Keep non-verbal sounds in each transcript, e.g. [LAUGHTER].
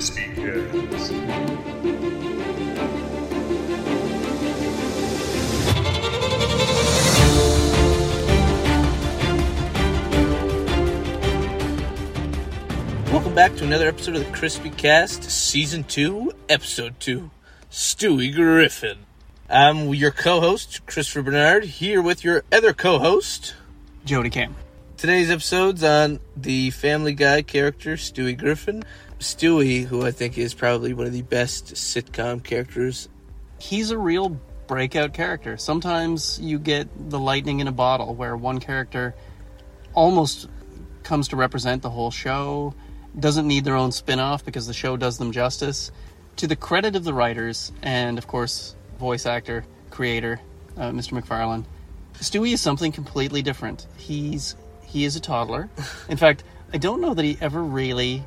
Crispy Cast. Welcome back to another episode of the Crispy Cast, Season 2, Episode 2. Stewie Griffin. I'm your co host, Christopher Bernard, here with your other co host. Jody Cam. Today's episode's on the Family Guy character, Stewie Griffin. Stewie, who I think is probably one of the best sitcom characters. He's a real breakout character. Sometimes you get the lightning in a bottle where one character almost comes to represent the whole show, doesn't need their own spin off because the show does them justice. To the credit of the writers and, of course, voice actor, creator, uh, Mr. MacFarlane, Stewie is something completely different. He's he is a toddler. [LAUGHS] In fact, I don't know that he ever really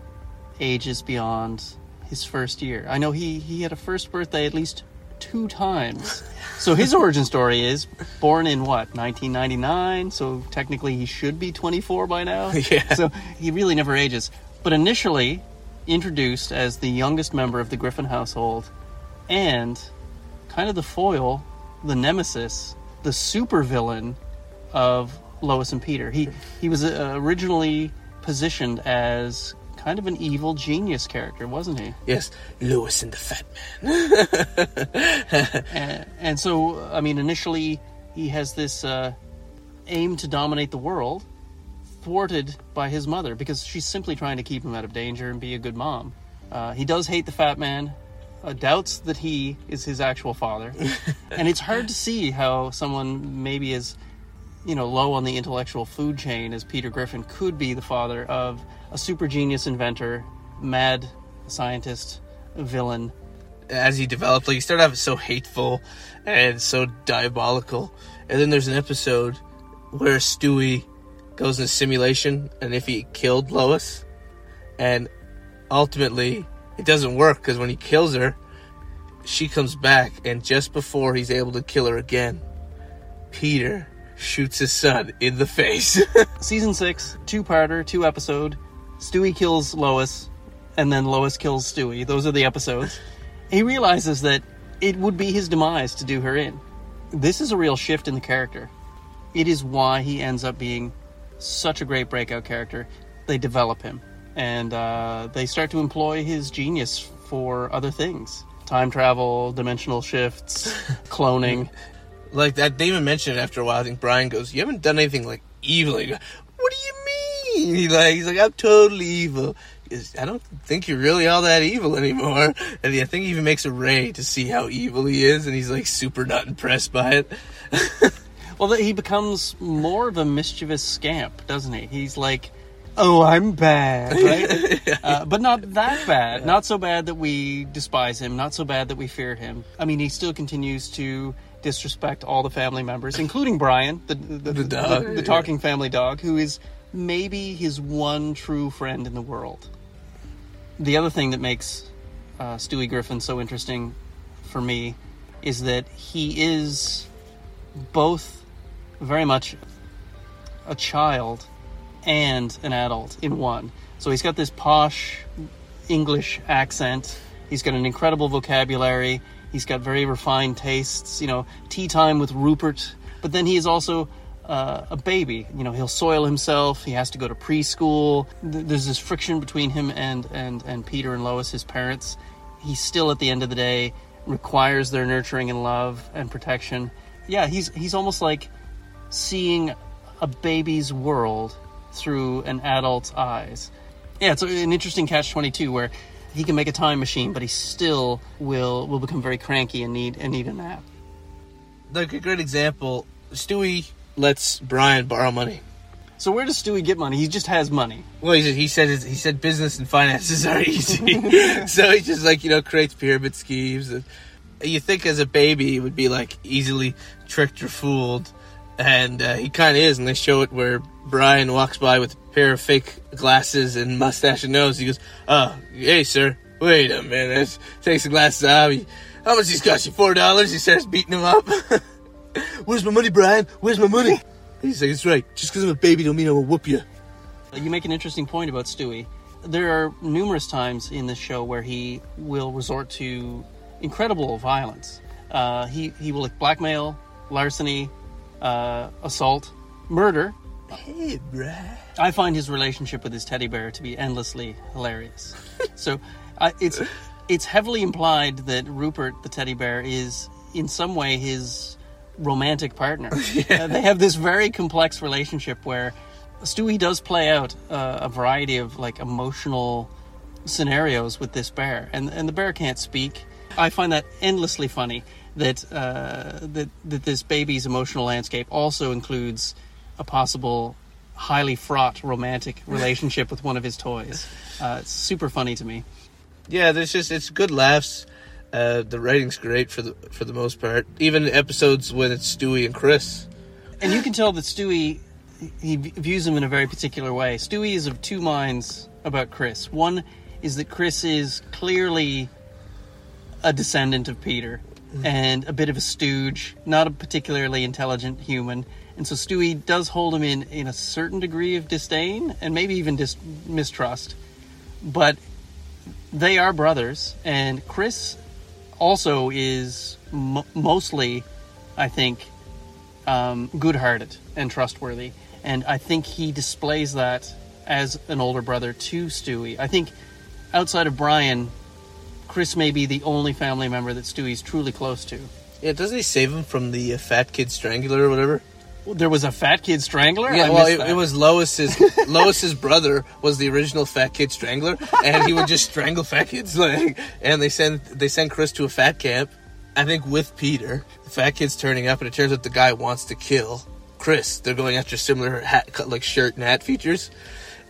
ages beyond his first year. I know he he had a first birthday at least two times. So his [LAUGHS] origin story is born in what 1999. So technically he should be 24 by now. [LAUGHS] Yeah. So he really never ages. But initially introduced as the youngest member of the Griffin household, and kind of the foil, the nemesis, the supervillain of Lois and Peter. He he was uh, originally positioned as kind of an evil genius character, wasn't he? Yes, Lois and the Fat Man. and, and so, I mean, initially he has this uh, aim to dominate the world, thwarted by his mother because she's simply trying to keep him out of danger and be a good mom. Uh, he does hate the fat man, uh, doubts that he is his actual father, [LAUGHS] and it's hard to see how someone maybe as you know low on the intellectual food chain as Peter Griffin could be the father of a super genius inventor, mad scientist, villain, as he developed, like he started off so hateful and so diabolical, and then there's an episode where Stewie goes in a simulation, and if he killed Lois, and ultimately it doesn't work because when he kills her, she comes back, and just before he's able to kill her again, Peter shoots his son in the face. [LAUGHS] season six, two-parter, two episode. Stewie kills Lois, and then Lois kills Stewie. Those are the episodes. he realizes that it would be his demise to do her in. This is a real shift in the character. It is why he ends up being such a great breakout character. They develop him, and uh, they start to employ his genius for other things: time travel, dimensional shifts, [LAUGHS] cloning. Like that, they even mentioned it after a while. I think Brian goes, "You haven't done anything like evil." Go, what do you mean? He like he's like, "I'm totally evil." Goes, I don't think you're really all that evil anymore. And I think he even makes a ray to see how evil he is, and he's like super not impressed by it. [LAUGHS] Well, that he becomes more of a mischievous scamp, doesn't he? He's like, "Oh, I'm bad," right? [LAUGHS] uh, but not that bad. Not so bad that we despise him. Not so bad that we fear him. I mean, he still continues to disrespect all the family members, including Brian, the the, The dog. the, the talking family dog, who is maybe his one true friend in the world. The other thing that makes uh, Stewie Griffin so interesting for me is that he is both very much a child and an adult in one. So he's got this posh English accent. He's got an incredible vocabulary. He's got very refined tastes. You know, tea time with Rupert. But then he is also uh, a baby. You know, he'll soil himself. He has to go to preschool. Th- There's this friction between him and and and Peter and Lois, his parents. He still, at the end of the day, requires their nurturing and love and protection. Yeah, he's he's almost like seeing a baby's world through an adult's eyes. Yeah, it's an interesting catch twenty two where he can make a time machine, but he still will will become very cranky and need and need a nap. Like a great example, Stewie lets Brian borrow money. So where does Stewie get money? He just has money. Well, he, he said he said business and finances [LAUGHS] are easy, [LAUGHS] so he just like you know creates pyramid schemes. And you think as a baby he would be like easily tricked or fooled, and uh, he kind of is. And they show it where Brian walks by with a pair of fake glasses and mustache and nose. He goes, "Oh, hey sir, wait a minute." [LAUGHS] Takes the glasses off. He, How much he's cost you? Four dollars. He starts beating him up. [LAUGHS] Where's my money, Brian? Where's my money? He's like, "It's right. Just because I'm a baby don't mean I will whoop you." You make an interesting point about Stewie. there are numerous times in this show where he will resort to incredible violence. Uh, he he will blackmail, larceny, uh, assault, murder. Hey, bruh. I find his relationship with his teddy bear to be endlessly hilarious. [LAUGHS] so uh, it's it's heavily implied that Rupert the teddy bear is in some way his romantic partner. [LAUGHS] Uh, they have this very complex relationship where Stewie does play out uh, a variety of like emotional scenarios with this bear, and and the bear can't speak. I find that endlessly funny that uh, that that this baby's emotional landscape also includes a possible highly fraught romantic [LAUGHS] relationship with one of his toys. Uh, it's super funny to me. Yeah, there's just it's good laughs. Uh, the writing's great for the for the most part. Even episodes when it's Stewie and Chris. And you can tell that Stewie he views him in a very particular way. Stewie is of two minds about Chris. One is that Chris is clearly a descendant of Peter and a bit of a stooge, not a particularly intelligent human. And so Stewie does hold him in, in a certain degree of disdain and maybe even dis- mistrust. But they are brothers, and Chris also is mo mostly, I think, um, good-hearted and trustworthy, and I think he displays that as an older brother to Stewie. I think outside of Brian, Chris may be the only family member that Stewie's truly close to. Yeah, doesn't he save him from the uh, fat kid strangler or whatever? There was a fat kid strangler. Yeah, I well, it, it was Lois's [LAUGHS] Lois's brother was the original fat kid strangler, and he would just strangle fat kids. [LAUGHS] Like, and they send they send Chris to a fat camp, I think with Peter. The fat kid's turning up, and it turns out the guy wants to kill Chris. They're going after similar hat, cut like shirt and hat features,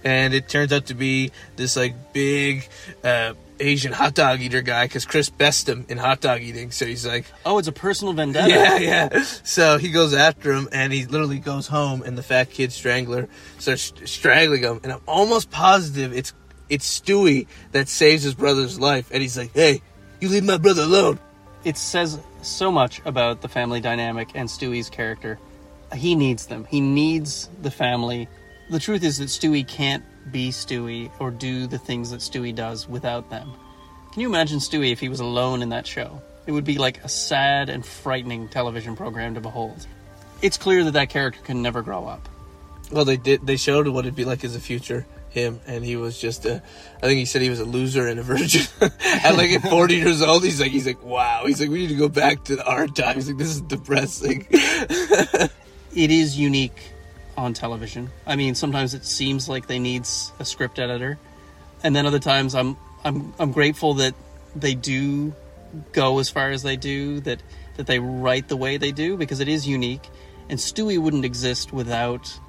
and it turns out to be this like big uh, Asian hot dog eater guy because Chris best him in hot dog eating. So he's like, Oh, it's a personal vendetta. yeah, [LAUGHS] yeah. So he goes after him, and he literally goes home, and the fat kid strangler starts strangling him. And I'm almost positive it's it's Stewie that saves his brother's life, and he's like, "Hey, you leave my brother alone." It says so much about the family dynamic and Stewie's character. He needs them. He needs the family. The truth is that Stewie can't be Stewie or do the things that Stewie does without them. Can you imagine Stewie if he was alone in that show? It would be like a sad and frightening television program to behold. It's clear that that character can never grow up. Well, they did. They showed what it'd be like as a future him, and he was just a. I think he said he was a loser and a virgin. [LAUGHS] At like at 40 years old, he's like, he's like, wow. He's like, we need to go back to our time. He's like, this is depressing. [LAUGHS] it is unique on television. I mean, sometimes it seems like they need a script editor, and then other times I'm I'm I'm grateful that they do go as far as they do, that that they write the way they do because it is unique. And Stewie wouldn't exist without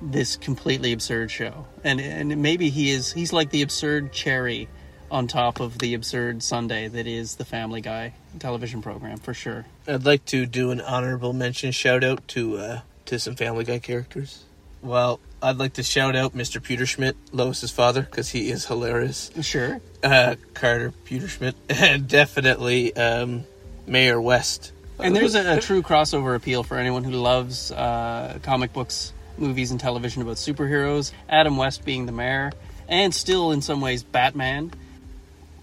this completely absurd show. And and maybe he is he's like the absurd cherry on top of the absurd sundae that is the Family Guy television program for sure. I'd like to do an honorable mention shout out to uh, to some Family Guy characters. Well, I'd like to shout out Mr. Pewterschmidt, Lois's father, because he is hilarious. Sure. Uh, Carter Pewterschmidt, [LAUGHS] and definitely um, Mayor West. And there's a, a true crossover appeal for anyone who loves uh, comic books, movies, and television about superheroes. Adam West being the mayor, and still in some ways Batman.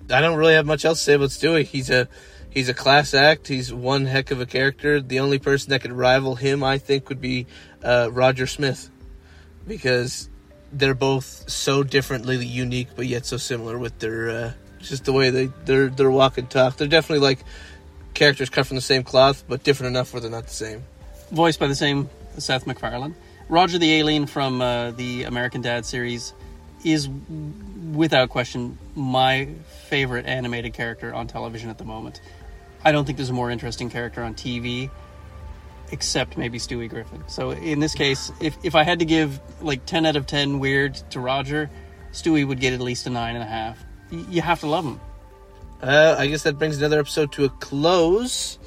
I don't really have much else to say about Stewie. He's a he's a class act. He's one heck of a character. The only person that could rival him, I think, would be uh, Roger Smith, because they're both so differently unique, but yet so similar with their uh, just the way they their walk and talk. They're definitely like characters cut from the same cloth, but different enough where they're not the same. voiced by the same Seth MacFarlane. Roger the Alien from uh, the American Dad series is, without question, my favorite animated character on television at the moment. I don't think there's a more interesting character on TV, except maybe Stewie Griffin. So in this case, if, if I had to give like 10 out of 10 weird to Roger, Stewie would get at least a 9.5. Y- You have to love him. Uh, I guess that brings another episode to a close.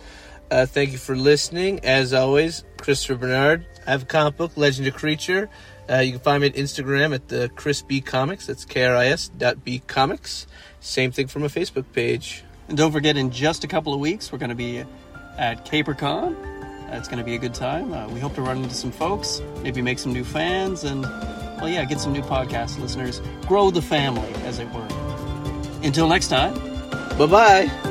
Uh, thank you for listening. As always, Christopher Bernard. I have a comic book, Legend of Creature. Uh, you can find me at Instagram at the Chris B Comics. That's K R I S dot B Comics. Same thing from a Facebook page. And don't forget, in just a couple of weeks, we're going to be at CaperCon. It's going to be a good time. Uh, we hope to run into some folks, maybe make some new fans, and well, yeah, get some new podcast listeners. Grow the family, as it were. Until next time. Bye bye.